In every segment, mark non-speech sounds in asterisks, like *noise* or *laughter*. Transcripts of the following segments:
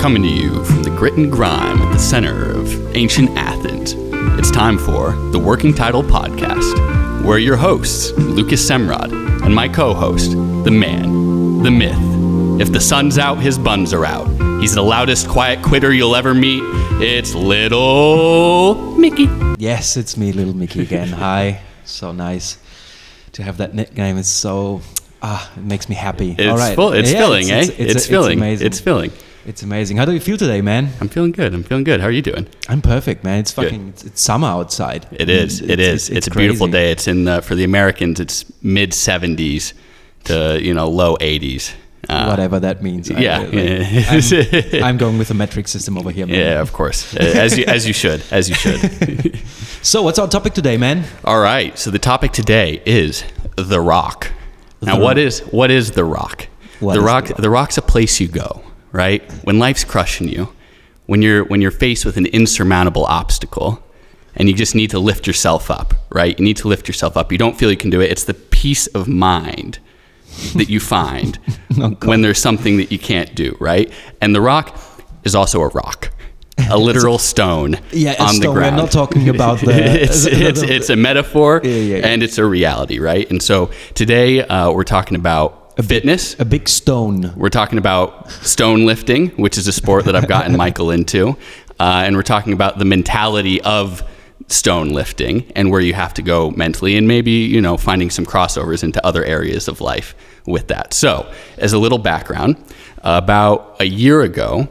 coming to you from the grit and grime at the center of ancient Athens. It's time for the Working Title Podcast. We're your hosts, Lucas Semrod, and my co host, the man, the myth. If the sun's out, his buns are out. He's the loudest quiet quitter you'll ever meet. It's Little Mickey. Yes, it's me, little Mickey again. *laughs* Hi. So nice to have that nickname. It's so ah, it makes me happy. It's, All right. full, it's Yeah, filling, eh? It's, It's, filling. amazing. It's filling. It's amazing. How do you feel today, man? I'm feeling good. I'm feeling good. How are you doing? I'm perfect, man. It's fucking. It's, it's summer outside. It is. It is. It's, a beautiful day. It's in the, for the Americans. It's mid 70s to you know low 80s. Uh, Whatever that means. I- yeah. like, I'm, I'm going with the metric system over here, man. Yeah, of course. Uh, as you as you should. As you should. *laughs* So, what's our topic today, man? All right. So the topic today is the Rock. Now, The what is what is the Rock? What the is The Rock. Rock? The Rock's a place you go, right? When life's crushing you, when you're when you're faced with an insurmountable obstacle, and you just need to lift yourself up, right? You need to lift yourself up. You don't feel you can do it. It's the peace of mind that you find *laughs* Oh, when there's something that you can't do, right? And the Rock is also a rock. A *laughs* literal stone Yeah, a on the stone. We're ground. not talking *laughs* about the- it's, the- the- it's, it's a metaphor Yeah, yeah, yeah. and it's a reality, right? And so today uh, we're talking about fitness. A big stone. We're talking about stone lifting, which is a sport that I've gotten *laughs* Michael into. Uh, and we're talking about the mentality of stone lifting and where you have to go mentally and maybe, you know, finding some crossovers into other areas of life with that. So, as a little background, about a year ago,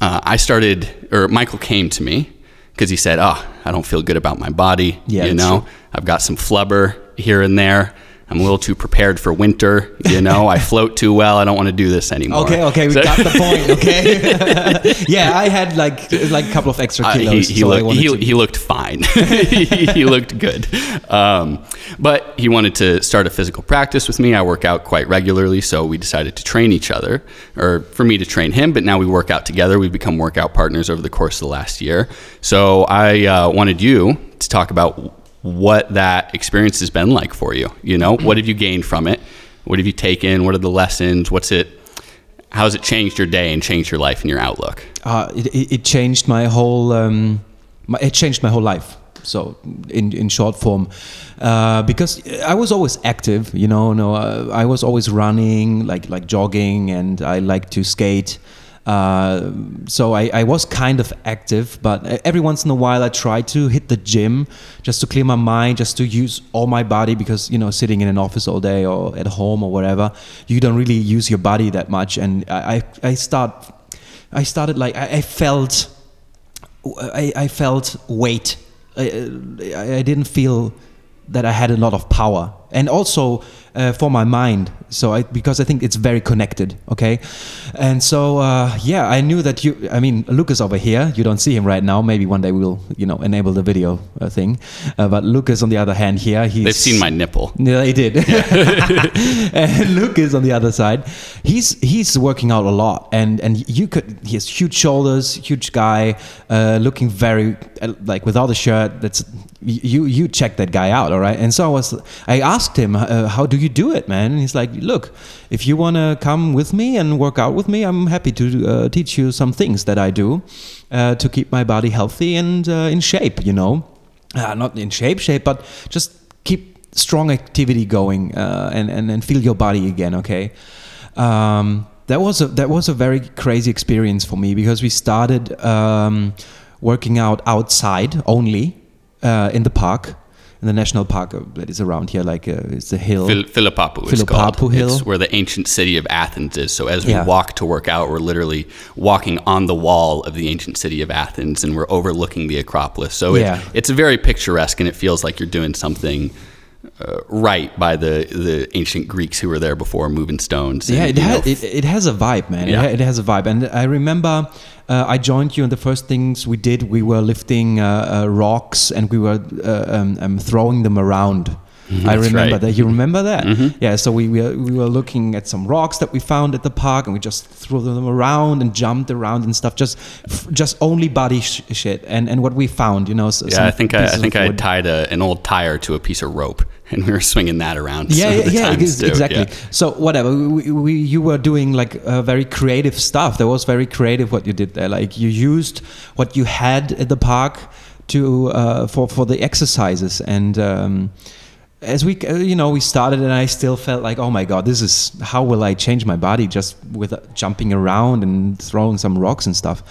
uh, I started, or Michael came to me because he said, Oh, I don't feel good about my body. Yeah, you know, true. I've got some flubber here and there. I'm a little too prepared for winter. You know, I float too well. I don't want to do this anymore. Okay, okay, we So- got the point. *laughs* Okay. *laughs* yeah, I had like like a couple of extra Uh, he, kilos. he, so looked, he, he looked fine. *laughs* he, he looked good. Um, but he wanted to start a physical practice with me. I work out quite regularly, so we decided to train each other, or for me to train him. But now we work out together. We've become workout partners over the course of the last year. So I uh, wanted you to talk about what that experience has been like for you. You know, what have you gained from it? What have you taken? What are the lessons? What's it? How has it changed your day and changed your life and your outlook? uh, it, it, changed my whole um, my, it changed my whole life so in, in short form uh, because i was always active you know no uh, i was always running like like jogging and i like to skate uh, so I, I was kind of active but every once in a while i try to hit the gym just to clear my mind just to use all my body because you know sitting in an office all day or at home or whatever you don't really use your body that much and i, I, start I started like I, I felt I, I felt weight. I I didn't feel that I had a lot of power, and also uh, for my mind. So I because I think it's very connected. Okay, and so uh, yeah, I knew that you. I mean, Lucas over here. You don't see him right now. Maybe one day we'll you know enable the video uh, thing. Uh, but Lucas, on the other hand, here he's They've seen my nipple. yeah, they did. *laughs* and Lucas on the other side, he's he's working out a lot, and and you could he has huge shoulders, huge guy, uh, looking very uh, like without a shirt. That's you you check that guy out, all right. And so I was I asked him, uh, how do you do it, man? And he's like, look, if you wanna come with me and work out with me, I'm happy to uh, teach you some things that I do uh, to keep my body healthy and uh, in shape, you know. Uh, not in shape shape but just keep strong activity going uh, and, and and feel your body again okay? Um, that was a that was a very crazy experience for me because we started um, working out outside only uh, in the park in the national park that is around here like uh, it's a hill Phil- Philopappou, it's Philopappou called. Hill. It's where the ancient city of Athens is. So as we Yeah. walk to work out, we're literally walking on the wall of the ancient city of Athens, and we're overlooking the Acropolis. So Yeah. it, it's very picturesque, and it feels like you're doing something uh, right by the the ancient Greeks who were there before moving stones. Yeah, it, you know, ha- it, it has a vibe, man. Yeah. It, ha- it has a vibe. And I remember uh, I joined you, and the first things we did, we were lifting uh, uh, rocks and we were uh, um, um, throwing them around. I Mm-hmm. That's remember right. Mm-hmm. that. You remember that? Yeah. So we, we were, we were looking at some rocks that we found at the park, and we just threw them around and jumped around and stuff. Just f- just only body sh- shit and and what we found, you know. s- yeah, I think I, I think I tied a, an old tire to a piece of rope and we were swinging that around. yeah, yeah, the yeah, times ex- too. exactly. Yeah. So whatever, we, we, you were doing like uh, very creative stuff. That was very creative what you did there. Like you used what you had at the park to uh, for for the exercises and. Um, as we, uh, you know, we started, and I still felt like, oh my god, this is how will I change my body just with uh, jumping around and throwing some rocks and stuff.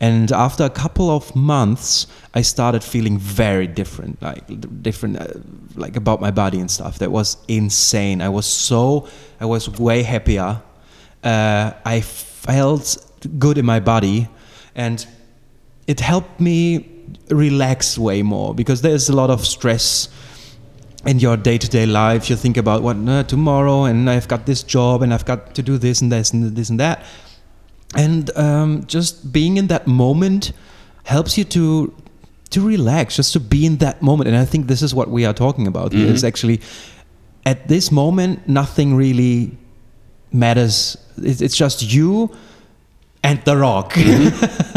And after a couple of months, I started feeling very different, like different, uh, like about my body and stuff. That was insane. I was so, I was way happier. Uh, I felt good in my body, and it helped me relax way more because there's a lot of stress in your day-to-day life you think about what uh, tomorrow and i've got this job and i've got to do this and this and this and that. And um, just being in that moment helps you to to relax just to be in that moment. And i think this is what we are talking about here Mhm. is actually at this moment nothing really matters. It's, it's just you and the rock. *laughs*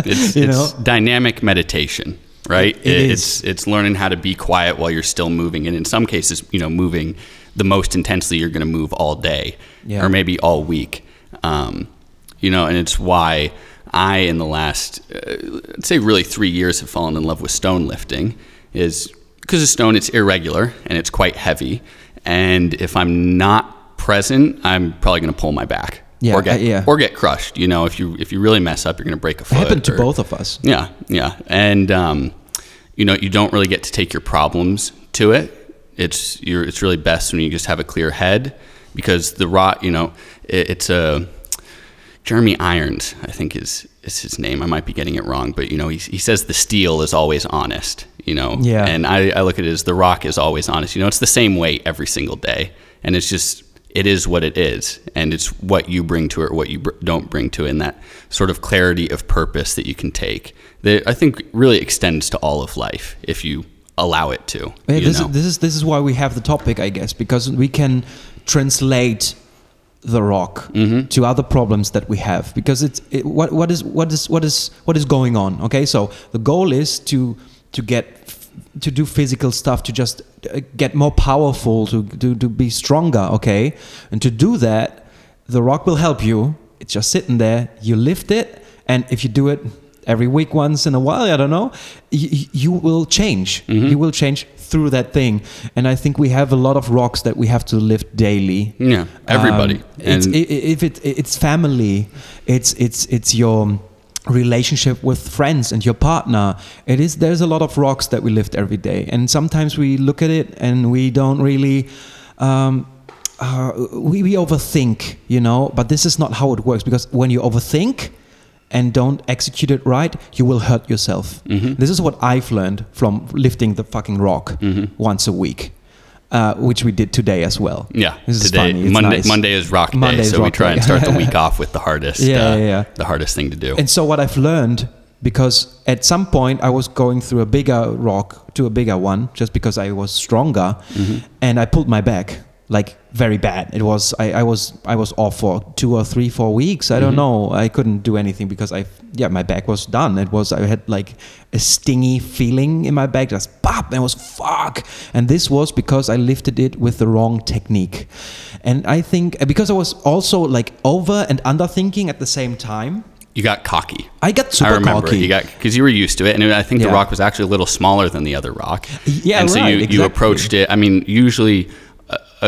It's, You it's know? dynamic meditation, right? It- it it's is. it's learning how to be quiet while you're still moving, and in some cases, you know, moving the most intensely you're going to move all day, Yeah. or maybe all week. Um, you know, and it's why I, in the last, uh, I'd say, really three years, have fallen in love with stone lifting. Is because of stone, it's irregular and it's quite heavy, and if I'm not present, I'm probably going to pull my back. Yeah, or get, uh, yeah. or get crushed. You know, if you if you really mess up, you're going to break a foot. happened to or- both of us Yeah, yeah, and um, you know, you don't really get to take your problems to it. It's you're, it's really best when you just have a clear head because the rot. You know, it, it's a Jeremy Irons, I think is is his name. I might be getting it wrong, but you know, he he says the steel is always honest. You know, Yeah. and I, I look at it as the rock is always honest. You know, it's the same weight every single day, and it's just it is what it is, and it's what you bring to it, or what you br- don't bring to it, and that sort of clarity of purpose that you can take that I think really extends to all of life if you allow it to. Yeah, this, is, this is this is why we have the topic, I guess, because we can translate the rock Mm-hmm. to other problems that we have. Because it's it, what what is what is what is what is going on. Okay, so the goal is to to get to do physical stuff to just uh, get more powerful to, to to be stronger. Okay, and to do that, the rock will help you. It's just sitting there. You lift it, and if you do it every week, once in a while, I don't know, you, you will change. Mm-hmm. You will change through that thing. And I think we have a lot of rocks that we have to lift daily. Yeah, everybody. Um, it's, And- i- i- if it, it's family, it's it's it's your relationship with friends and your partner. It is there's a lot of rocks that we lift every day, and sometimes we look at it and we don't really. Um, uh, we, we overthink, you know, but this is not how it works because when you overthink and don't execute it right, you will hurt yourself. Mm-hmm. This is what I've learned from lifting the fucking rock Mm-hmm. once a week, uh, which we did today as well. Yeah, This is today funny. It's Monday nice. Monday is rock day, Monday is so we try day. and start the *laughs* week off with the hardest. Yeah, uh, yeah, yeah. the hardest thing to do. And so what I've learned, because at some point I was going through a bigger rock to a bigger one, just because I was stronger, Mm-hmm. and I pulled my back like very bad. It was I, I was I was off for two or three four weeks. I Mm-hmm. don't know. I couldn't do anything because I yeah my back was done. It was I had like a stingy feeling in my back, just pop, and it was fuck. And this was because I lifted it with the wrong technique. And I think because I was also like over and under thinking at the same time. you got cocky. I got super I remember cocky. you got because you were used to it, and I think the rock was actually a little smaller than the other rock. Yeah, and so right, you you exactly. approached it. I mean, usually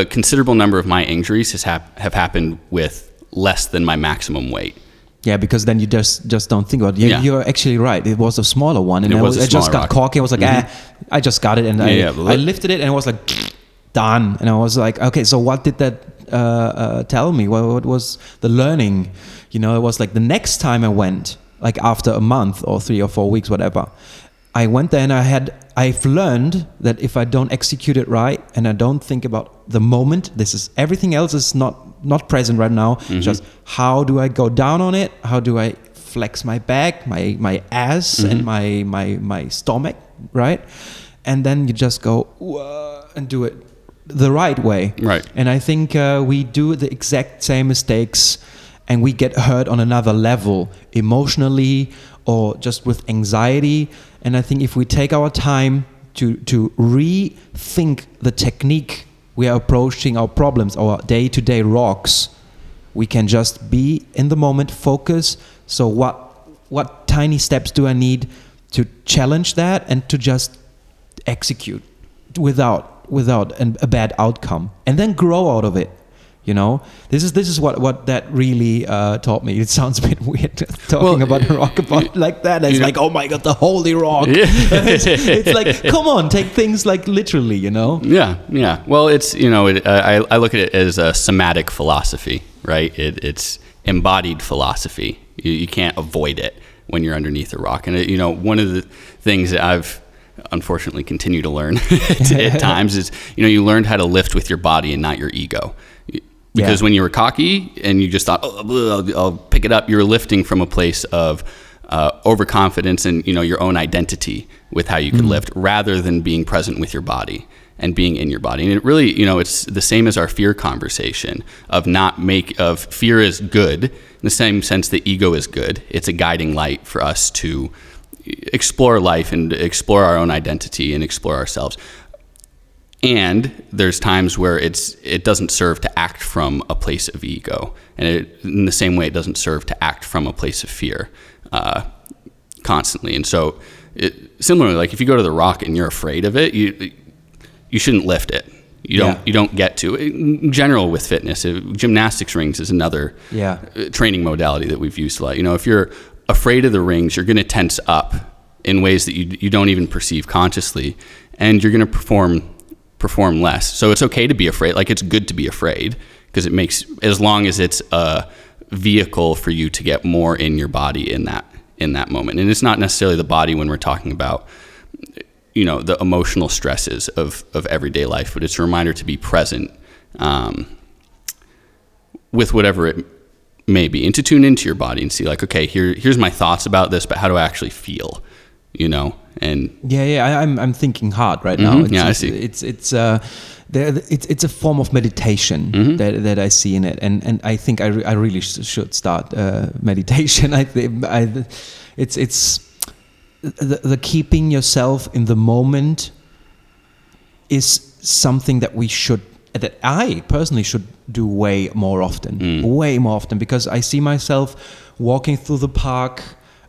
a, considerable number of my injuries has hap- have happened with less than my maximum weight. Yeah, because then you just just don't think about it. You, Yeah. You're actually right. It was a smaller one, and It I, was I just got cocky. I was like, ah, I just got it, and I, Yeah, yeah, I lifted it, and it was like done. And I was like, okay, so what did that uh, uh, tell me? What, what was the learning? You know, it was like the next time I went, like after a month or three or four weeks, whatever. I went there and I had I've learned that if I don't execute it right and I don't think about the moment, this is everything else is not not present right now. Just how do I go down on it? How do I flex my back, my my ass, and my my my stomach, right? And then you just go and do it the right way. Right. And I think uh, we do the exact same mistakes and we get hurt on another level emotionally or just with anxiety. And I think if we take our time to, to rethink the technique we are approaching our problems, our day to day rocks, we can just be in the moment, focus. So, what, what tiny steps do I need to challenge that and to just execute without, without an, a bad outcome and then grow out of it? You know this is this is what what that really uh, taught me it sounds a bit *laughs* weird talking Well, about a rock about like that it's know- like oh my god the holy rock Yeah. *laughs* it's, it's like come on take things like literally you know Yeah, yeah. Well, it's you know, it, I I look at it as a somatic philosophy, right? It, it's embodied philosophy. You, you can't avoid it when you're underneath a rock. And it, you know, one of the things that I've unfortunately continued to learn *laughs* at times is you know you learned how to lift with your body and not your ego. Because Yeah. when you were cocky and you just thought, oh, I'll, I'll pick it up, you're lifting from a place of uh, overconfidence and you know your own identity with how you could lift, rather than being present with your body and being in your body. And it really, you know, it's the same as our fear conversation of not make of fear is good in the same sense that ego is good. It's a guiding light for us to explore life and explore our own identity and explore ourselves and there's times where it's it doesn't serve to act from a place of ego. And it, in the same way it doesn't serve to act from a place of fear uh, constantly. And so it, similarly like if you go to the rock and you're afraid of it you you shouldn't lift it. You don't Yeah. you don't get to in general with fitness uh, gymnastics rings is another Yeah. uh, training modality that we've used a lot. You know if you're afraid of the rings you're going to tense up in ways that you, you don't even perceive consciously. And you're going to perform perform less. So it's okay to be afraid like it's good to be afraid because it makes as long as it's a vehicle for you to get more in your body in that in that moment. And it's not necessarily the body when we're talking about you know the emotional stresses of of everyday life but it's a reminder to be present um, with whatever it may be and to tune into your body and see like okay here here's my thoughts about this but how do i actually feel you know and Yeah, yeah, I, I'm I'm thinking hard right now. Mhm, It's, yeah, I it's, see. It's it's uh, there, it's it's a form of meditation Mm-hmm. that, that I see in it, and and I think I, re- I really sh- should start uh, *laughs* meditation. I think I, it's it's the, the keeping yourself in the moment is something that we should that I personally should do way more often, Mm. way more often because I see myself walking through the park,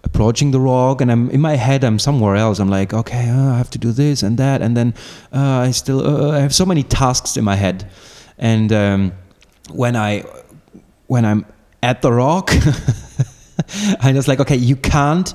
approaching the rock, and I'm in my head. I'm somewhere else. I'm like, okay, uh, I have to do this and that, and then uh, I still uh, I have so many tasks in my head, and um, when I when I'm at the rock, *laughs* I'm just like, okay, you can't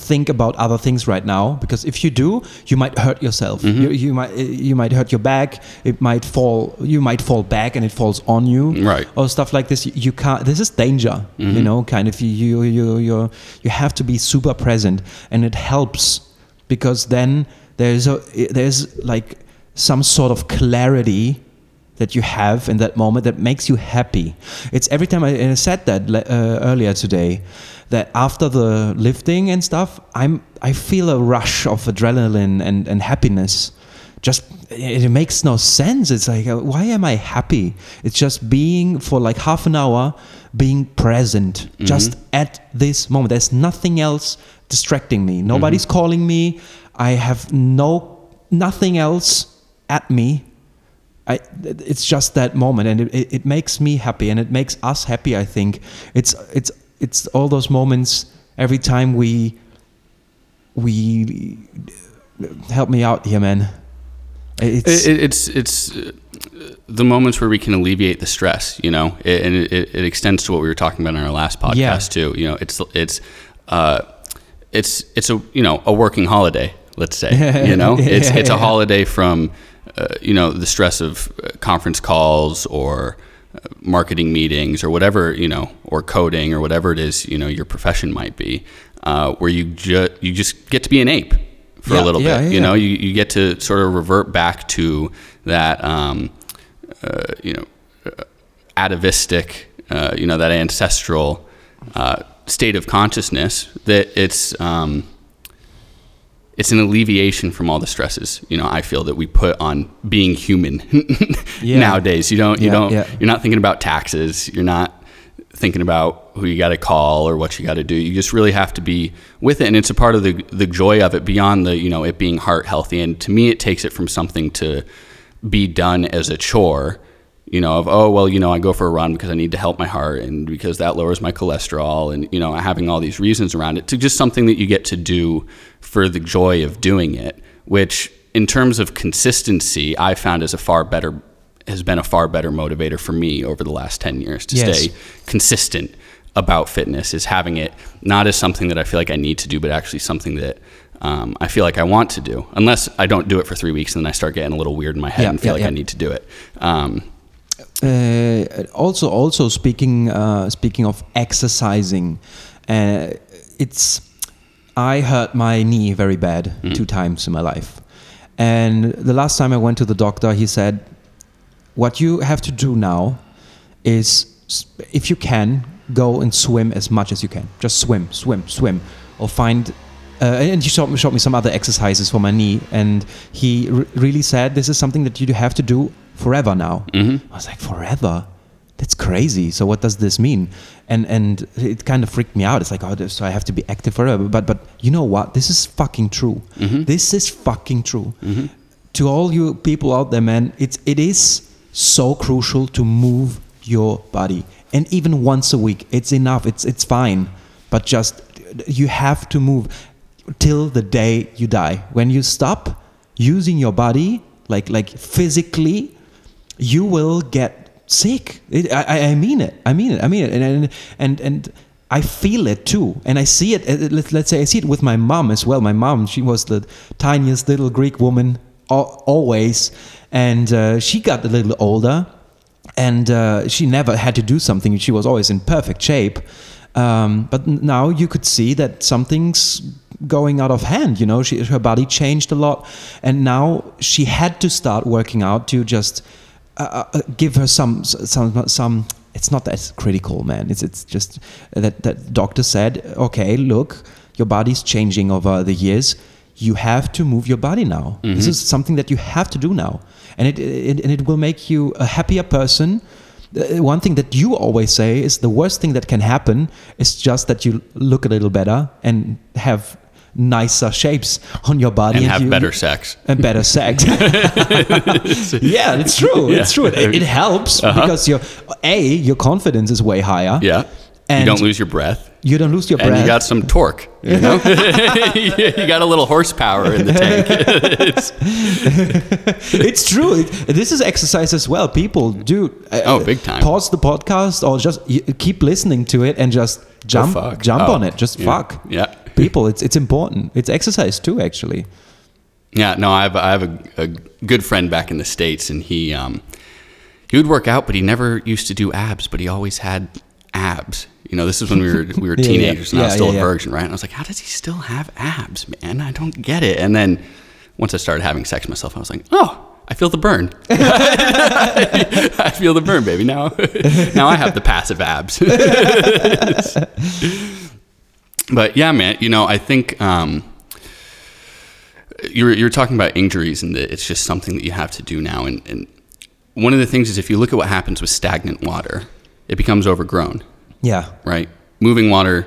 think about other things right now because if you do, you might hurt yourself. Mm-hmm. You, you might you might hurt your back. It might fall. You might fall back and it falls on you. Right. Or stuff like this. You, can't. This is danger. You mm-hmm. know, kind of. You you you you you have to be super present, and it helps because then there's a there's like some sort of clarity that you have in that moment that makes you happy. It's every time I, I said that uh, earlier today that after the lifting and stuff, I'm I feel a rush of adrenaline and, and happiness. Just it, it makes no sense. It's like uh, why am I happy? It's just being for like half an hour, being present, just at this moment. There's nothing else distracting me. Nobody's calling me. I have no nothing else at me I, it's just that moment, and it, it, it makes me happy, and it makes us happy. I think it's it's it's all those moments every time we we help me out here, man. It's it, it, it's it's uh, the moments where we can alleviate the stress, you know, it, and it, it extends to what we were talking about in our last podcast Yeah. too. You know, it's it's uh, it's it's a you know a working holiday. Let's say *laughs* you know it's it's a holiday from uh, you know the stress of uh, conference calls or uh, marketing meetings or whatever you know or coding or whatever it is you know your profession might be, uh, where you just you just get to be an ape for Yeah, a little yeah, bit. yeah, You know, you, you get to sort of revert back to that, um, uh, you know, uh, atavistic, uh, you know, that ancestral uh, state of consciousness that it's um, it's an alleviation from all the stresses. You know, I feel that we put on being human *laughs* Yeah. nowadays. You don't, you Yeah, don't, yeah. you're not thinking about taxes. You're not thinking about who you got to call or what you got to do. You just really have to be with it, and it's a part of the the joy of it beyond the you know it being heart healthy. And to me, it takes it from something to be done as a chore you know of oh well you know i go for a run because i need to help my heart and because that lowers my cholesterol and you know having all these reasons around it to just something that you get to do for the joy of doing it which in terms of consistency i found is a far better has been a far better motivator for me over the last 10 years to Yes. stay consistent about fitness is having it not as something that I feel like I need to do, but actually something that um, I feel like I want to do. Unless I don't do it for three weeks and then I start getting a little weird in my head Yeah, and feel yeah, like yeah. I need to do it. Um, Uh, also, also speaking uh, speaking of exercising, uh, it's I hurt my knee very bad two times in my life, and the last time I went to the doctor, he said, "What you have to do now is, if you can, go and swim as much as you can. Just swim, swim, swim, or find." Uh, and he showed me, showed me some other exercises for my knee, and he r- really said this is something that you have to do forever now. mhm. I was like, forever? That's crazy. So what does this mean? And and it kind of freaked me out. It's like, oh, so I have to be active forever. But but you know what? This is fucking true. Mhm. This is fucking true. Mhm. To all you people out there, man, it's it is so crucial to move your body. And even once a week, it's enough. It's it's fine. But just you have to move till the day you die. When you stop using your body, like like physically, you will get sick. It, I, I- mean it. I mean it. I mean it. And and and, and I feel it too. And I see it. uh, Let's, let's say I see it with my mom as well. My mom, she was the tiniest little Greek woman always, and uh, she got a little older, and uh, she never had to do something. She was always in perfect shape. Um, but now you could see that something's going out of hand. You know, she, her body changed a lot, and now she had to start working out to just uh, uh, give her some some some. It's not that critical, man. It's it's just that that doctor said, okay, look, your body's changing over the years. You have to move your body now. This is something that you have to do now, and it, it and it will make you a happier person. Uh, one thing that you always say is the worst thing that can happen is just that you look a little better and have nicer shapes on your body and have you- better sex. and better sex. *laughs* yeah, it's true. It's true. It, it helps Uh-huh. because your a your confidence is way higher. Yeah. And you don't lose your breath. You don't lose your breath. And you got some torque, you know? *laughs* *laughs* you got a little horsepower in the tank. It's- it's true. It, this is exercise as well. People do. uh, Oh, big time. Pause the podcast or just keep listening to it and just jump fuck. jump Oh, on it. Just yeah. fuck. Yeah. People, it's it's important. It's exercise too, actually. Yeah, no, I have, I have a, a good friend back in the States, and he, um, he would work out, but he never used to do abs, but he always had abs. You know, this is when we were we were *laughs* Yeah, yeah. teenagers, and I was still yeah, a yeah. virgin, right? And I was like, how does he still have abs, man? I don't get it. And then once I started having sex myself, I was like, oh, I feel the burn. *laughs* *laughs* I feel the burn, baby. Now, now I have the passive abs. But yeah, man, you know, I think um, you're you're talking about injuries and that it's just something that you have to do now. And, and one of the things is if you look at what happens with stagnant water, it becomes overgrown Yeah. right? Moving water,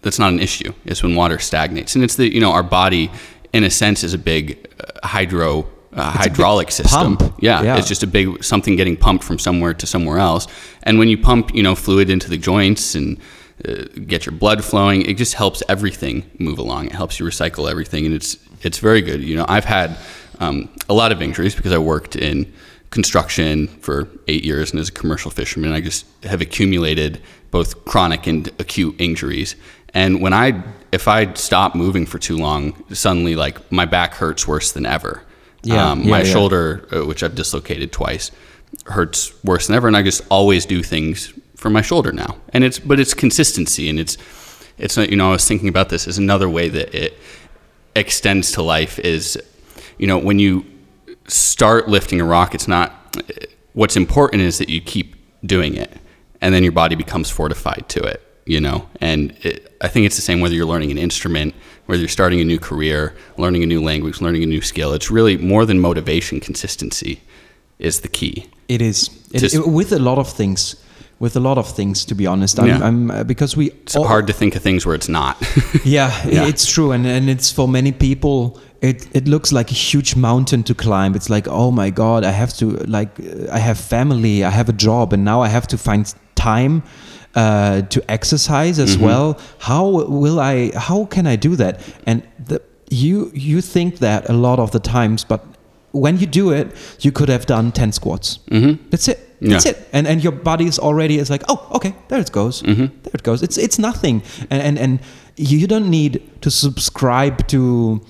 that's not an issue. It's when water stagnates, and it's the you know our body, in a sense, is a big uh, hydro uh, hydraulic system. Yeah, Yeah. it's just a big something getting pumped from somewhere to somewhere else. And when you pump, you know, fluid into the joints and uh, get your blood flowing, it just helps everything move along. It helps you recycle everything, and it's it's very good. You know, I've had um, a lot of injuries because I worked in construction for eight years and as a commercial fisherman, I just have accumulated both chronic and acute injuries. And when I, if I stop moving for too long, suddenly like my back hurts worse than ever. Yeah, um, yeah, my yeah. shoulder, uh, which I've dislocated twice, hurts worse than ever. And I just always do things for my shoulder now. And it's, but it's consistency and it's, it's not, you know, I was thinking about this as another way that it extends to life is, you know, when you start lifting a rock, it's not, what's important is that you keep doing it and then your body becomes fortified to it, you know? And it, I think it's the same whether you're learning an instrument, whether you're starting a new career, learning a new language, learning a new skill. It's really more than motivation, consistency is the key. It is. It, it- with a lot of things. With a lot of things. To be honest, I'm, Yeah. I'm uh, because we It's hard to think of things where it's not. *laughs* yeah, Yeah. it's true, and and it's for many people. It it looks like a huge mountain to climb. It's like, oh my god, I have to like, I have family, I have a job, and now I have to find time uh, to exercise as well. How will I? How can I do that? And the, you you think that a lot of the times, but when you do it, you could have done ten squats. Mm-hmm. That's it. That's Yeah. it. And and your body is already is like, oh, okay, there it goes. Mm-hmm. There it goes. It's it's nothing. And and, and you don't need to subscribe to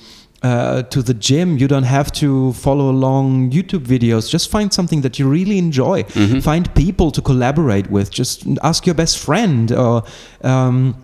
uh, to the gym. You don't have to follow along YouTube videos. Just find something that you really enjoy. Mm-hmm. Find people to collaborate with. Just ask your best friend. Or um,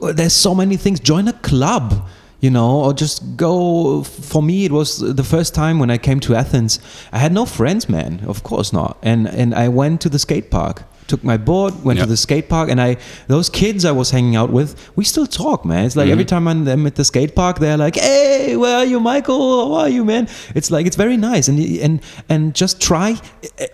there's so many things. Join a club you know, or just go. For me, it was the first time when I came to Athens. I had no friends, man. Of course not. And and I went to the skate park. Took my board, went Yeah. to the skate park, and I those kids I was hanging out with, we still talk, man. It's like mm-hmm. every time I'm them at the skate park, they're like, "Hey, where are you, Michael? How are you, man?" It's like it's very nice, and and and just try.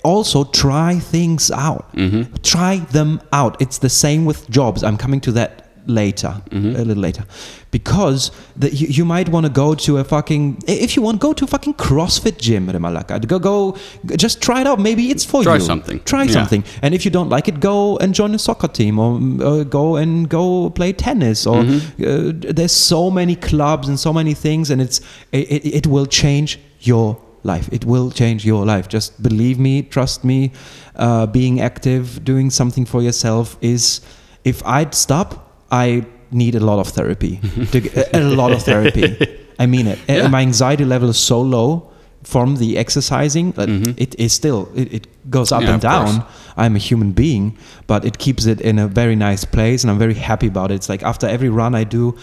Also, try things out. Mm-hmm. Try them out. It's the same with jobs. I'm coming to that later, a little later, because the, you, you might want to go to a fucking if you want go to a fucking CrossFit gym at Malacca. Go go, just try it out. Maybe it's for Try you. Try something. Try Yeah. something. And if you don't like it, go and join a soccer team or uh, go and go play tennis. Or uh, there's so many clubs and so many things, and it's it, it, it will change your life. It will change your life. Just believe me, trust me. Uh, being active, doing something for yourself is. If I'd stop, I need a lot of therapy. to, a, lot of therapy. I mean it. Yeah. My anxiety level is so low from the exercising that it is still it, it goes up Yeah, and down. I'm a human being, but it keeps it in a very nice place, and I'm very happy about it. It's like after every run I do,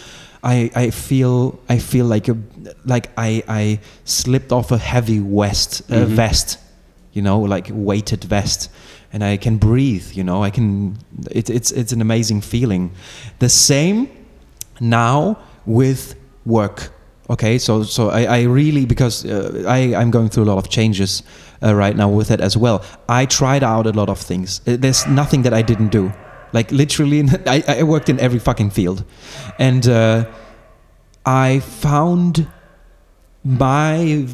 I, I feel I feel like a like I I slipped off a heavy vest uh, vest, you know, like weighted vest, and I can breathe. You know, I can. It, it's it's an amazing feeling. The same now with work. Okay, so so I, I really because uh, I I'm going through a lot of changes uh, right now with it as well. I tried out a lot of things. Uh, There's nothing that I didn't do. Like literally, *laughs* I, I worked in every fucking field, and uh, I found my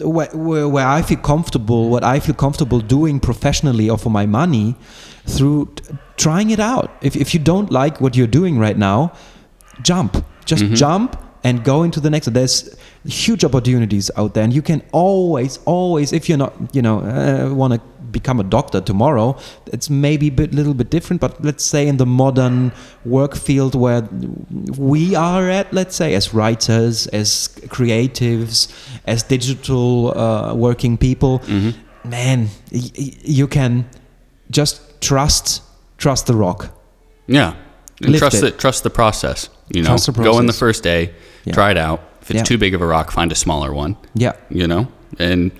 where, where I feel comfortable, what I feel comfortable doing professionally or for my money, through trying it out. If if you don't like what you're doing right now, jump, just jump and go into the next. There's huge opportunities out there, and you can always, always, if you're not, you know, uh, want to become a doctor tomorrow, it's maybe a bit, little bit different. But let's say in the modern work field where we are at, let's say as writers, as creatives, as digital uh, working people, man, y- y- you can just trust, trust the rock. Yeah. And trust it. the trust the process. You know, the go in the first day, Yeah. try it out. If it's Yeah. too big of a rock, find a smaller one. Yeah. You know, and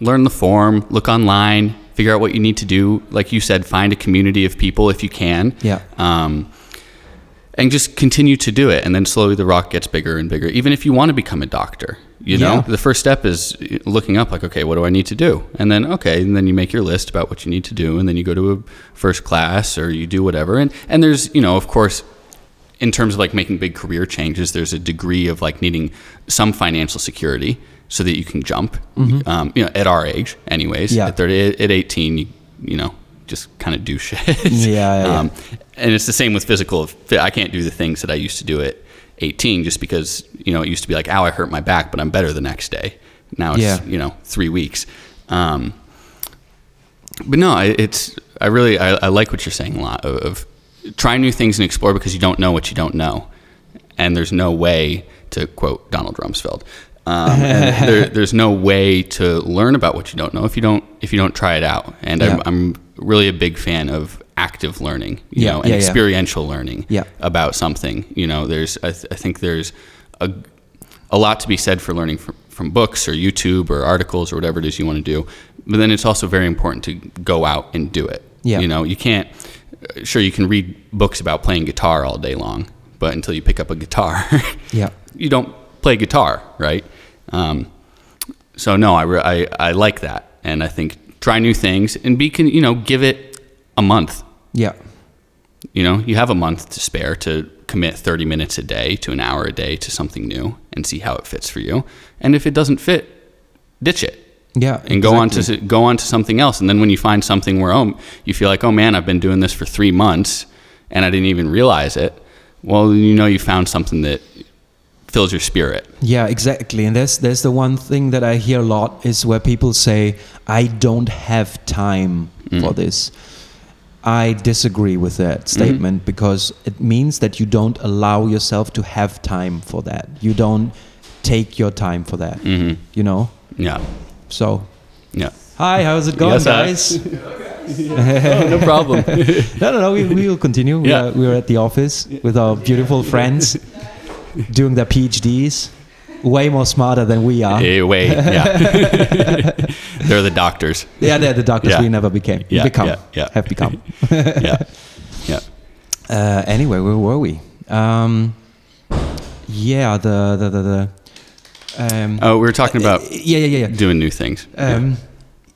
learn the form. Look online. Figure out what you need to do. Like you said, find a community of people if you can. Yeah. Um, and just continue to do it, and then slowly the rock gets bigger and bigger. Even if you want to become a doctor, you know, Yeah. the first step is looking up, like, okay, what do I need to do? And then, okay, and then you make your list about what you need to do, and then you go to a first class or you do whatever. And and there's, you know, of course, in terms of like making big career changes, there's a degree of like needing some financial security so that you can jump. Um, you know, at our age, anyways. Mm-hmm. Yeah. At 30, at 18, you, you know, just kind of do *laughs* shit. Yeah, yeah, yeah. Um, and it's the same with physical. I can't do the things that I used to do at 18 just because, you know, it used to be like, ow, I hurt my back, but I'm better the next day. Now it's, Yeah. you know, three weeks. Um, but no, I- it's, I really, I, I like what you're saying a lot of, of try new things and explore because you don't know what you don't know. And there's no way to quote Donald Rumsfeld. Um, *laughs* there, there's no way to learn about what you don't know if you don't if you don't try it out. And Yeah. I'm, I'm really a big fan of active learning, you Yeah, know, and yeah, experiential learning about something. You know, there's I, th- I think there's a a lot to be said for learning from, from books or YouTube or articles or whatever it is you want to do. But then it's also very important to go out and do it. Yeah. You know, you can't. Sure, you can read books about playing guitar all day long, but until you pick up a guitar, *laughs* Yeah. you don't play guitar, right? Um, so no, I, re- I I like that, and I think try new things and be con- you know give it a month, Yeah. You know, you have a month to spare to commit 30 minutes a day to an hour a day to something new and see how it fits for you. And if it doesn't fit, ditch it Yeah. and go on to go on to something else. And then when you find something where oh, you feel like oh man, I've been doing this for three months and I didn't even realize it. Well, you know you found something that fills your spirit. Yeah, exactly. And there's there's the one thing that I hear a lot is where people say, "I don't have time Mm. for this." I disagree with Mm-hmm. that statement because it means that you don't allow yourself to have time for that. You don't take your time for that. hmm You know. Yeah, So, yeah. hi, how's it going, Yes, guys? *laughs* no problem. *laughs* no, no, no. We, we will continue. We, Yeah. are, we are at the office with our beautiful friends *laughs* doing their PhDs. Way more smarter than we are. hey, wait, yeah. *laughs* They're the doctors. Yeah, they're the doctors Yeah. we never became. Yeah, become. yeah, yeah. Have become. *laughs* Yeah, yeah. Uh, anyway, where were we? Um, yeah, the the the. the um, Oh, we were talking about yeah, yeah, yeah, yeah. doing new things. Um,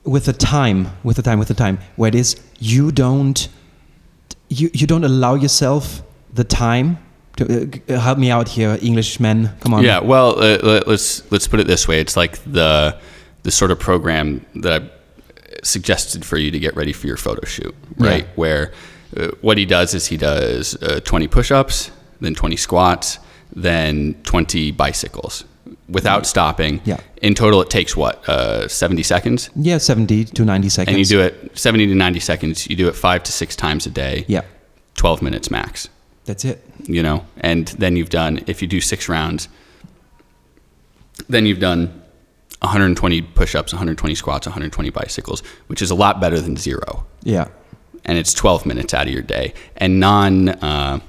with the time, with the time, with the time, where it is you don't, you you don't allow yourself the time to uh, help me out here, Englishmen. Come on. Yeah, well, uh, let- let's let's put it this way. It's like the the sort of program that I suggested for you to get ready for your photo shoot, right? Yeah. Where uh, what he does is he does uh, 20 push-ups, then 20 squats, then 20 bicycles without stopping. Yeah. In total, it takes what uh, 70 seconds, Yeah, seventy to ninety seconds. and you do it 70 to 90 seconds. You do it five to six times a day. Yeah, 12 minutes max. That's it. you know, and then you've done, if you do six rounds, then you've done 120 push ups, 120 squats, 120 bicycles, which is a lot better than zero. Yeah. And it's 12 minutes out of your day and non, uh,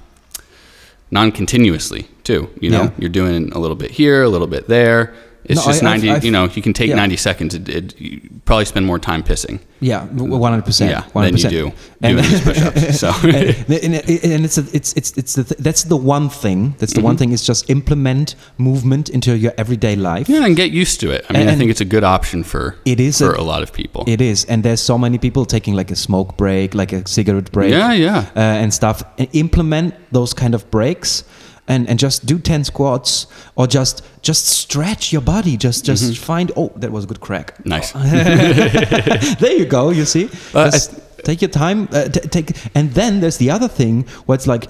non continuously too. You know, Yeah. you're doing a little bit here, a little bit there. It's No, just I- I've- 90, I've- you know, you can take yeah. 90 seconds. It, it, you probably spend more time pissing. Yeah, one hundred percent. Yeah, one than hundred you do doing these push-ups. *laughs* So and, and, and it's a, it's it's it's the th- that's the one thing. That's the one thing is just implement movement into your everyday life. yeah, and get used to it. I mean, I think it's a good option for It is for a- a, lot of people. It is, and there's so many people taking like a smoke break, like a cigarette break, Yeah, yeah. uh, and stuff. And implement those kind of breaks, and and just do ten squats, or just just stretch your body. Just just Mm-hmm. find. Oh, that was a good crack. Nice. *laughs* there you go. You see, Uh, take your time. Uh, t- take, and then there's the other thing where it's like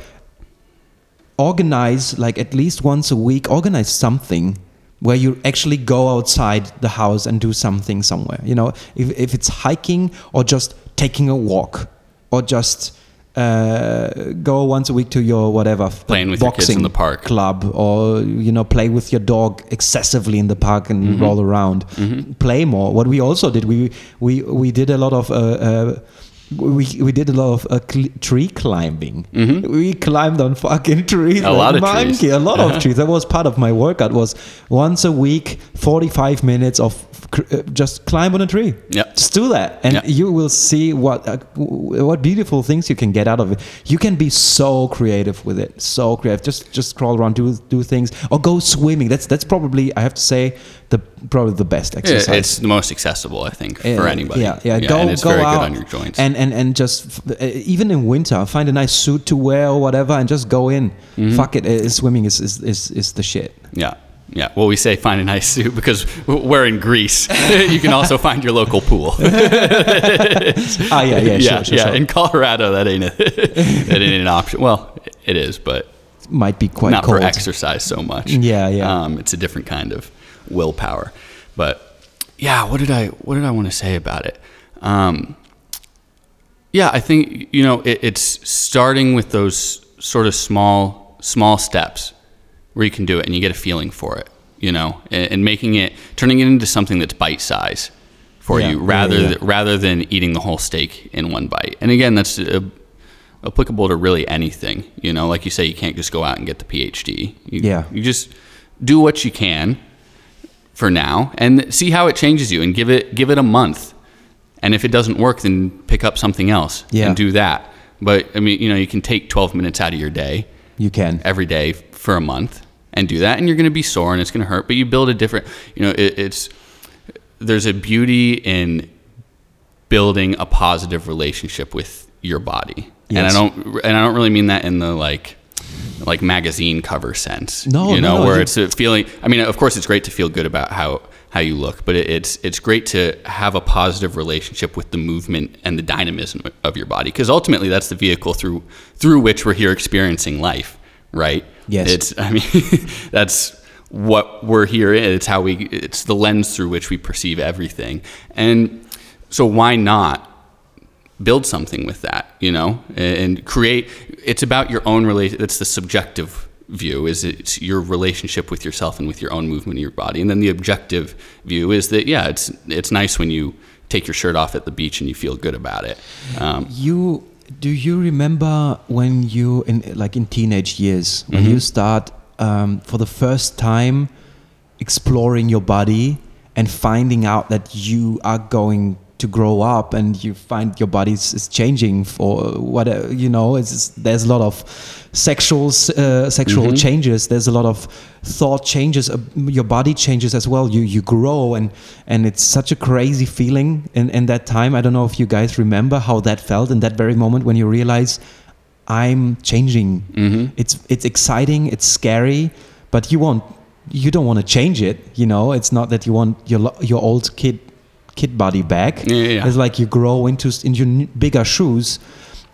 organize, like at least once a week, organize something where you actually go outside the house and do something somewhere. You know, if if it's hiking or just taking a walk or just. Uh, go once a week to your whatever Playing with your kids in boxing the park. club or you know play with your dog excessively in the park and Mm-hmm. roll around play more what we also did we we we did a lot of uh, uh, we, we did a lot of uh, cl- tree climbing. We climbed on fucking *laughs* trees. Mm-hmm. A like lot of monkey, trees. A lot of *laughs* trees. That was part of my workout. Was once a week, forty-five minutes of cr- uh, just climb on a tree. Yeah. Just do that, and Yeah. you will see what uh, what beautiful things you can get out of it. You can be so creative with it, so creative. Just just crawl around, do do things, or go swimming. That's that's probably I have to say the probably the best exercise. Yeah, it's the most accessible, I think, Yeah, for anybody. Yeah, yeah. go and it's go very out good on your joints. and and and just uh, even in winter, find a nice suit to wear or whatever, and just go in. Mm-hmm. Fuck it, uh, swimming is is, is is the shit. yeah, yeah. Well, we say find a nice suit because we're in Greece. *laughs* you can also find your local pool. *laughs* Ah, yeah, yeah, sure, yeah, sure, yeah. sure. In Colorado, that ain't a, *laughs* that ain't an option. Well, it is, but Might be quite not cold. for exercise so much. Yeah, yeah. Um, it's a different kind of willpower. But yeah, what did I what did I want to say about it? Um, yeah, I think you know it, it's starting with those sort of small small steps where you can do it and you get a feeling for it, you know, and, and making it turning it into something that's bite size for Yeah, you rather yeah. th- rather than eating the whole steak in one bite. And again, that's uh, applicable to really anything. You know, like you say, you can't just go out and get the PhD. You, Yeah. you just do what you can for now and see how it changes you, and give it give it a month. And if it doesn't work, then pick up something else Yeah. and do that. But I mean, you know, you can take 12 minutes out of your day You can. every day for a month and do that and you're going to be sore and it's going to hurt but you build a different you know it, it's there's a beauty in building a positive relationship with your body and I don't and I don't really mean that in the like like magazine cover sense. No, you no, know, no, where it's a feeling. I mean, of course, it's great to feel good about how how you look, but it, it's it's great to have a positive relationship with the movement and the dynamism of your body, because ultimately that's the vehicle through through which we're here experiencing life, right? Yes. It's I mean, *laughs* that's what we're here in. It's how we. It's the lens through which we perceive everything, and so why not build something with that, you know, and create. It's about your own relation. It's the subjective view is it's your relationship with yourself and with your own movement of your body, and then the objective view is that yeah, it's it's nice when you take your shirt off at the beach and you feel good about it. Um, You do you remember when you in like in teenage years when you start um, for the first time exploring your body and finding out that you are going to grow up and you find your body is, changing for whatever you know it's there's a lot of sexual uh, sexual changes. There's a lot of thought changes uh, your body changes as well. You you grow and and it's such a crazy feeling in in that time. I don't know if you guys remember how that felt in that very moment when you realize i'm changing. Mhm. it's it's exciting it's scary but you won't you don't want to change it you know? It's not that you want your your old kid kid body back Yeah, yeah, it's like you grow into into bigger shoes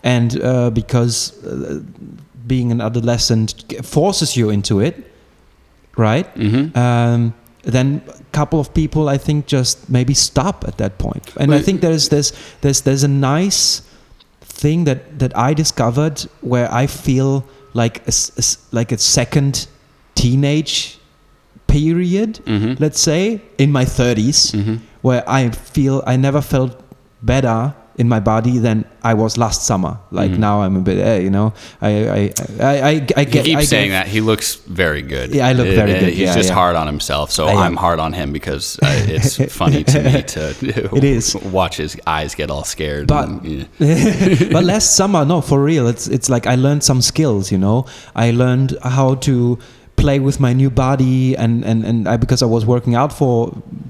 and uh, because uh, being an adolescent forces you into it right mhm. um, then a couple of people I think just maybe stop at that point. And I think there's there's there's there's a nice thing that that I discovered where I feel like a, a like a second teenage period, Mhm. let's say in my 30s, Mhm. Where I feel I never felt better in my body than I was last summer. Like Mhm. now I'm a bit, eh, you know, I I I I, I, I He keeps I saying get, that he looks very good. Yeah, I look Uh, very uh, good, He's yeah, just yeah. hard on himself, so I am. I'm hard on him because uh, it's *laughs* funny to me to *laughs* It is. *laughs* watch his eyes get all scared. But- and, yeah. but last summer, no, for real, it's it's like I learned some skills. You know, I learned how to play with my new body, and and and I because I was working out for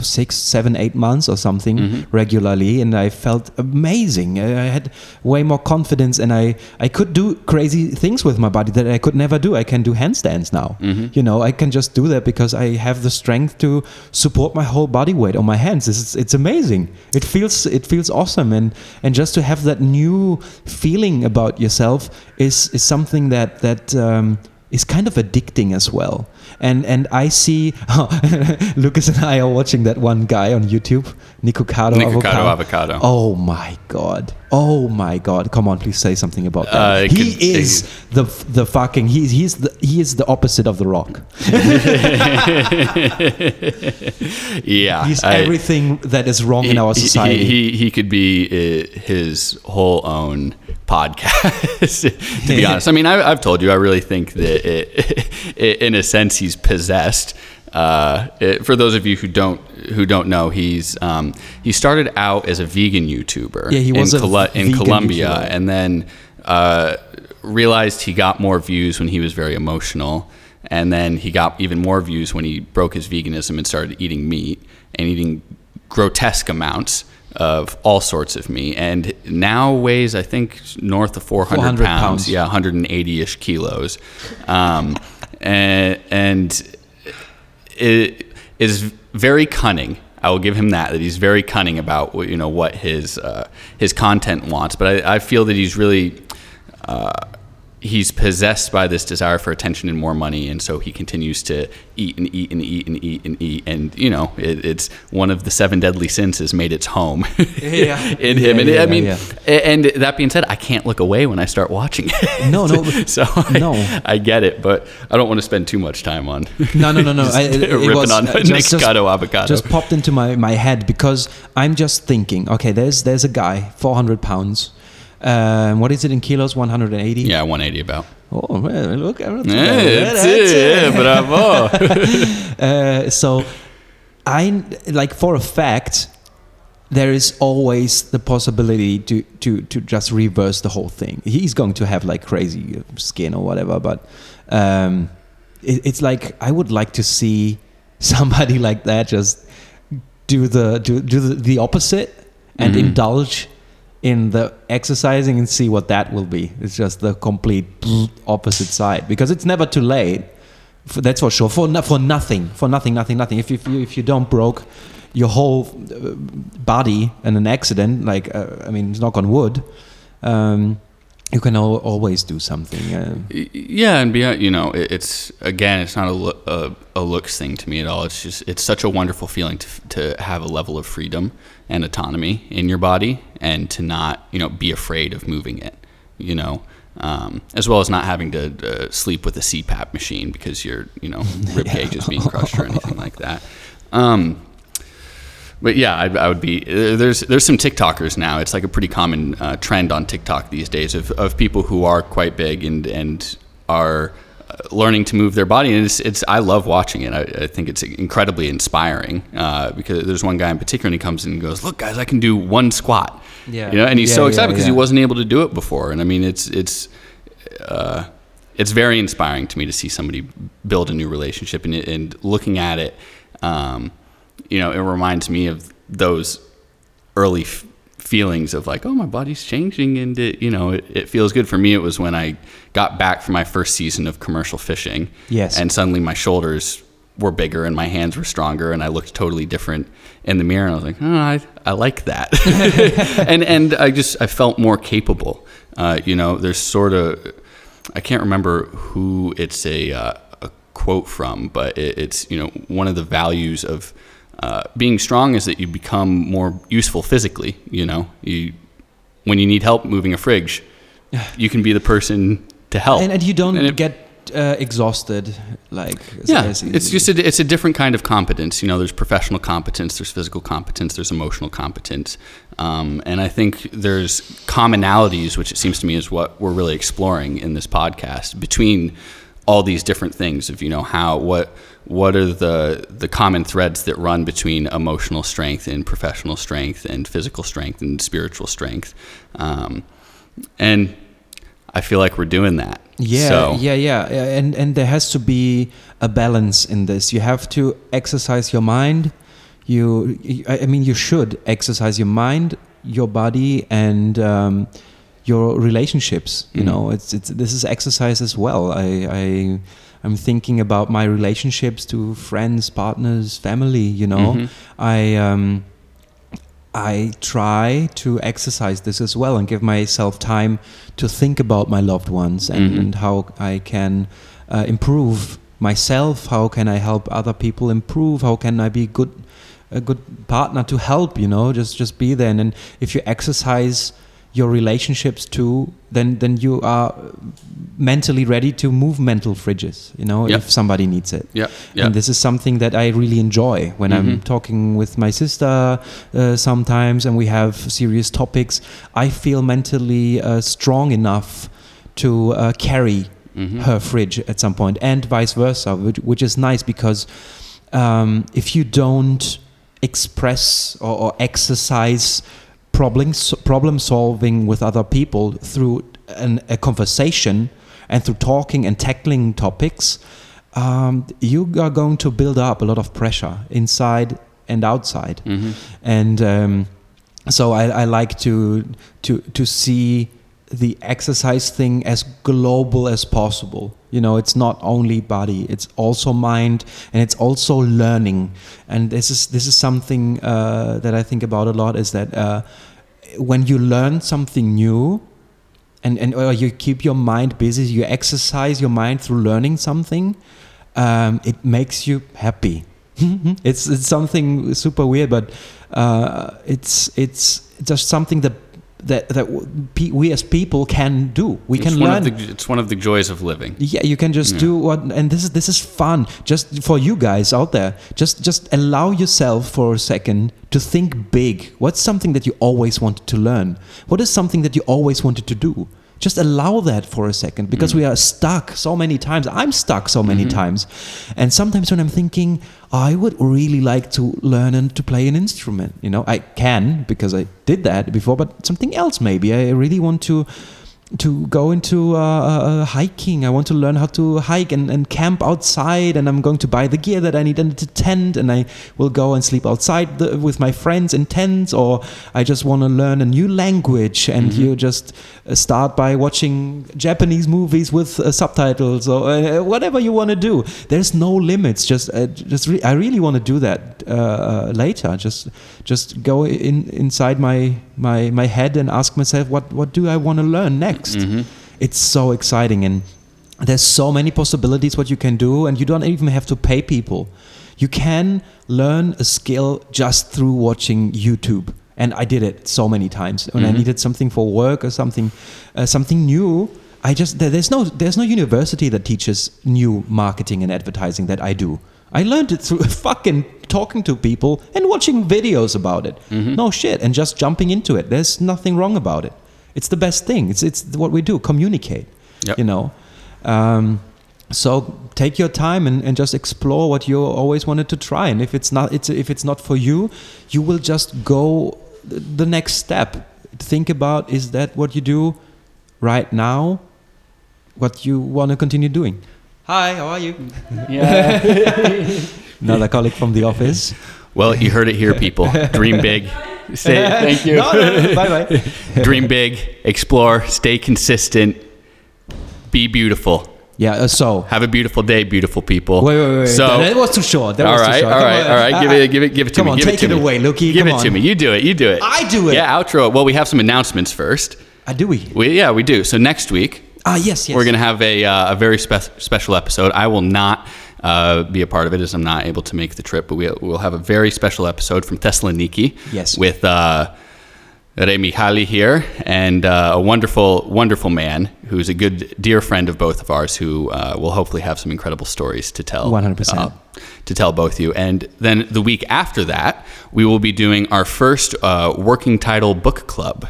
six, seven, eight months or something Mhm. regularly, and I felt amazing. I had way more confidence, and I I could do crazy things with my body that I could never do. I can do handstands now. Mhm. You know, I can just do that because I have the strength to support my whole body weight on my hands. Is, it's amazing. It feels it feels awesome, and and just to have that new feeling about yourself is is something that that. Um, is kind of addicting as well, and and I see *laughs* Lucas and I are watching that one guy on YouTube, Nikocado Avocado. Avocado. Oh my god! Oh my god! Come on, please say something about that. Uh, he could- is the the fucking he's he's the he is the opposite of the Rock. *laughs* yeah, He's I- everything that is wrong in our society. He, he, he could be uh, his whole own podcast. *laughs* to be honest, I mean, I, I've told you, I really think that, *laughs* it, in a sense, he's possessed. Uh, it- for those of you who don't who don't know, he's um, he started out as a vegan YouTuber Yeah, he was in, in Colombia, YouTuber. and then uh, realized he got more views when he was very emotional. And then he got even more views when he broke his veganism and started eating meat and eating grotesque amounts of all sorts of me, And now weighs, I think, north of 400, 400 pounds. pounds. Yeah, 180 ish kilos. Um, *laughs* and, and it is very cunning. I will give him that. That he's very cunning about what- you know what his uh, his content wants. But I, I feel that he's really uh, he's possessed by this desire for attention and more money, and so he continues to eat and eat and eat and eat and eat. And you know, it, it's one of the seven deadly sins has made its home *laughs* Yeah. in him. Yeah, and yeah, I mean, and that being said, I can't look away when I start watching it. No, no, *laughs* so I, no. I get it, but I don't want to spend too much time on. No, no, no, no. *laughs* I, it, it was on uh, Nick just, just, avocado. just popped into my, my head because I'm just thinking. Okay, there's there's a guy, 400 pounds. Um, what is it in kilos? 180. yeah, 180 about. Oh, man, look. Yeah, that's it. Yeah, bravo. *laughs* *laughs* Uh, so I like for a fact there is always the possibility to to to just reverse the whole thing. He's going to have like crazy skin or whatever, but um, it, it's like I would like to see *laughs* somebody like that just do the do do the, the opposite and Mhm. indulge in the exercising and see what that will be. It's just the complete opposite side because it's never too late. For, that's for sure. For no, for nothing. For nothing. Nothing. Nothing. If if you if you don't broke your whole uh, body in an accident, like uh, I mean, knock on wood. Um, you can al- always do something. Uh, Yeah, and beyond, you know, it, it's again, it's not a, a, a looks thing to me at all. It's just, it's such a wonderful feeling to, to have a level of freedom and autonomy in your body, and to not, you know, be afraid of moving it. You know, um, as well as not having to uh, sleep with a CPAP machine because your, you know, *laughs* rib cage is being crushed or anything like that. *laughs* Um, but yeah, I, I would be. uh, There's there's some TikTokers now. It's like a pretty common uh, trend on TikTok these days of, of people who are quite big and and are learning to move their body. And it's, it's I love watching it. I, I think it's incredibly inspiring uh, because there's one guy in particular and he comes in and goes, "Look, guys, I can do one squat." Yeah. You know, and he's Yeah, so yeah, excited because yeah. he wasn't able to do it before. And I mean, it's it's. Uh, it's very inspiring to me to see somebody build a new relationship and, and looking at it um, you know, it reminds me of those early f- feelings of like, oh, my body's changing, and it, you know, it, it feels good. For me, it was when I got back from my first season of commercial fishing, Yes. and suddenly my shoulders were bigger and my hands were stronger, and I looked totally different in the mirror. And I was like, oh, I, I like that, *laughs* and and I just I felt more capable. Uh, you know, there's sort of I can't remember who it's a, uh, a quote from, but it, it's you know one of the values of uh, being strong is that you become more useful physically. You know, you when you need help moving a fridge, *sighs* you can be the person to help, and, and you don't And it- get uh, exhausted like yeah, it's just a, it's a different kind of competence. You know, there's professional competence, there's physical competence, there's emotional competence, um, and I think there's commonalities, which it seems to me is what we're really exploring in this podcast between all these different things of you know how what what are the the common threads that run between emotional strength and professional strength and physical strength and spiritual strength, um, and I feel like we're doing that. Yeah, So- yeah, yeah, and and there has to be a balance in this. You have to exercise your mind. You, I mean, you should exercise your mind, your body, and um, your relationships. You Mhm. know, it's it's this is exercise as well. I I I'm thinking about my relationships to friends, partners, family. You know, Mhm. I um, I try to exercise this as well and give myself time to think about my loved ones and, Mhm. and how I can uh, improve myself. How can I help other people improve? How can I be good, a good partner to help? You know, just just be there. And then if you exercise your relationships too, then then you are mentally ready to move mental fridges. You know, Yep. if somebody needs it. Yeah, yeah. And this is something that I really enjoy when I'm Mhm. talking with my sister uh, sometimes and we have serious topics. I feel mentally uh, strong enough to uh, carry Mhm. her fridge at some point and vice versa, which, which is nice because um, if you don't express or, or exercise problem, problem solving with other people through an, a conversation and through talking and tackling topics, um, you are going to build up a lot of pressure inside and outside. Mhm. And um, so I, I like to to to see the exercise thing as global as possible. You know, it's not only body; it's also mind, and it's also learning. And this is this is something uh, that I think about a lot. Is that uh, when you learn something new, and and or you keep your mind busy, you exercise your mind through learning something. Um, it makes you happy. *laughs* it's it's something super weird, but uh, it's it's just something that that that we as people can do. We It's can learn. The, it's one of the joys of living. Yeah, you can just Yeah. do what, and this is this is fun. Just for you guys out there, just just allow yourself for a second to think big. What's something that you always wanted to learn? What is something that you always wanted to do? Just allow that for a second because we mm. are stuck so many times. I'm stuck so many mm-hmm. times, and sometimes when I'm thinking, I would really like to learn and to play an instrument. You know, I can because I did that before, but something else maybe. I really want to to go into uh, uh, hiking. I want to learn how to hike and, and camp outside. And I'm going to buy the gear that I need and a tent. And I will go and sleep outside the, with my friends in tents. Or I just want to learn a new language. And you just uh, start by watching Japanese movies with uh, subtitles or uh, whatever you want to do. There's no limits. Just, uh, just re- I really want to do that uh, uh, later. Just, just go in inside my my my head and ask myself, what what do I want to learn next? It's so exciting and there's so many possibilities what you can do and you don't even have to pay people. You can learn a skill just through watching YouTube. And I did it so many times when I needed something for work or something uh, something new. I just there- there's no there's no university that teaches new marketing and advertising that I do. I learned it through *laughs* fucking talking to people and watching videos about it. No shit, and just jumping into it. There's nothing wrong about it. It's the best thing. It's it's what we do. Communicate. Yep. You know. Um, so take your time and, and just explore what you always wanted to try. And if it's not it's if it's not for you, you will just go the next step. Think about is that what you do right now? What you want to continue doing? Hi, how are you? *laughs* Yeah. *laughs* Another colleague from the office. Well, you heard it here, people. Dream big. Say *laughs* thank you. No, no, no, bye bye. Dream big. Explore. Stay consistent. Be beautiful. Yeah. Uh, so Have a beautiful day, beautiful people. Wait, wait, wait. So, that, that was too short. That all was too right, short. all Come right, on. all right. Give I- it, give it, give it to come me. on, give take it, to it me. away, Luki. Give Come it to me. You do it. You do it. I do it. Yeah, outro. Well, we have some announcements first. Ah, do we? We, yeah, we do. So next week, Ah, yes, yes. we're going to have a, uh, a very spe- special episode. I will not uh, be a part of it as I'm not able to make the trip, but we, we'll have a very special episode from Thessaloniki Yes. with uh, Remi Hali here and uh, a wonderful, wonderful man who's a good, dear friend of both of ours who uh, will hopefully have some incredible stories to tell. 100%. uh, to tell both you. And then the week after that, we will be doing our first uh, working title book club.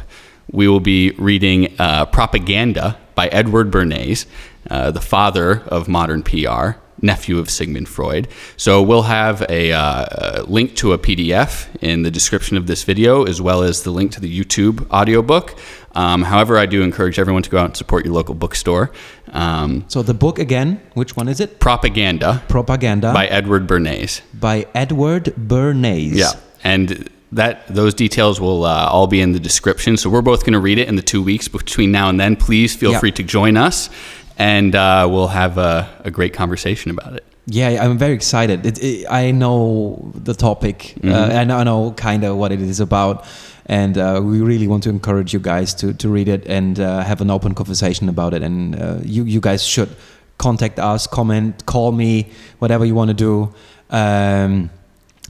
We will be reading uh, Propaganda by Edward Bernays, uh, the father of modern PR, nephew of Sigmund Freud. So we'll have a, uh, link to a PDF in the description of this video, as well as the link to the YouTube audiobook. Um, however, I do encourage everyone to go out and support your local bookstore. Um, So the book again, which one is it? Propaganda Propaganda by Edward Bernays. by Edward Bernays. Yeah, and that those details will uh, all be in the description. So we're both going to read it in the two weeks between now and then. Please feel free to join us, and uh, we'll have a, a great conversation about it. Yeah, I'm very excited. It, it, I know the topic, uh, and I know kind of what it is about, and uh, we really want to encourage you guys to, to read it and uh, have an open conversation about it. And uh, you you guys should contact us, comment, call me, whatever you want to do, um,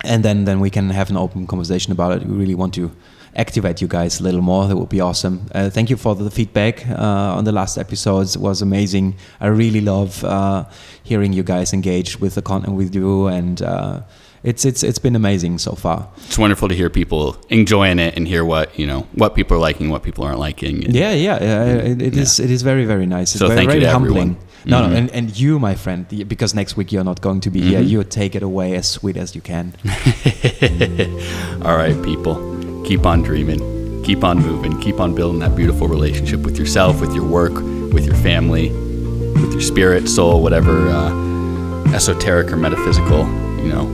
and then then we can have an open conversation about it. We really want to activate you guys a little more. That would be awesome. Uh, thank you for the feedback uh, on the last episodes. It was amazing. I really love uh, hearing you guys engage with the content with you and uh, it's it's it's been amazing so far. It's wonderful to hear people enjoying it and hear what you know what people are liking, what people aren't liking. And Yeah, yeah, uh, it, it is. It is very very nice. It's So very, thank you very to humbling. everyone. No, Mhm. no, and, and you, my friend, because next week you're not going to be here. Mhm. You take it away as sweet as you can. *laughs* All right, people, keep on dreaming, keep on moving, keep on building that beautiful relationship with yourself, with your work, with your family, with your spirit, soul, whatever uh, esoteric or metaphysical, you know,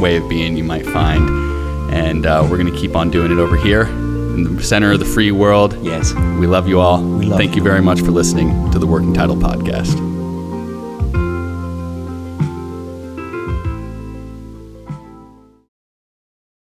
way of being you might find. And uh, we're gonna keep on doing it over here in the center of the free world. Yes. We love you all. We love Thank you you. very much for listening to the Working Title Podcast.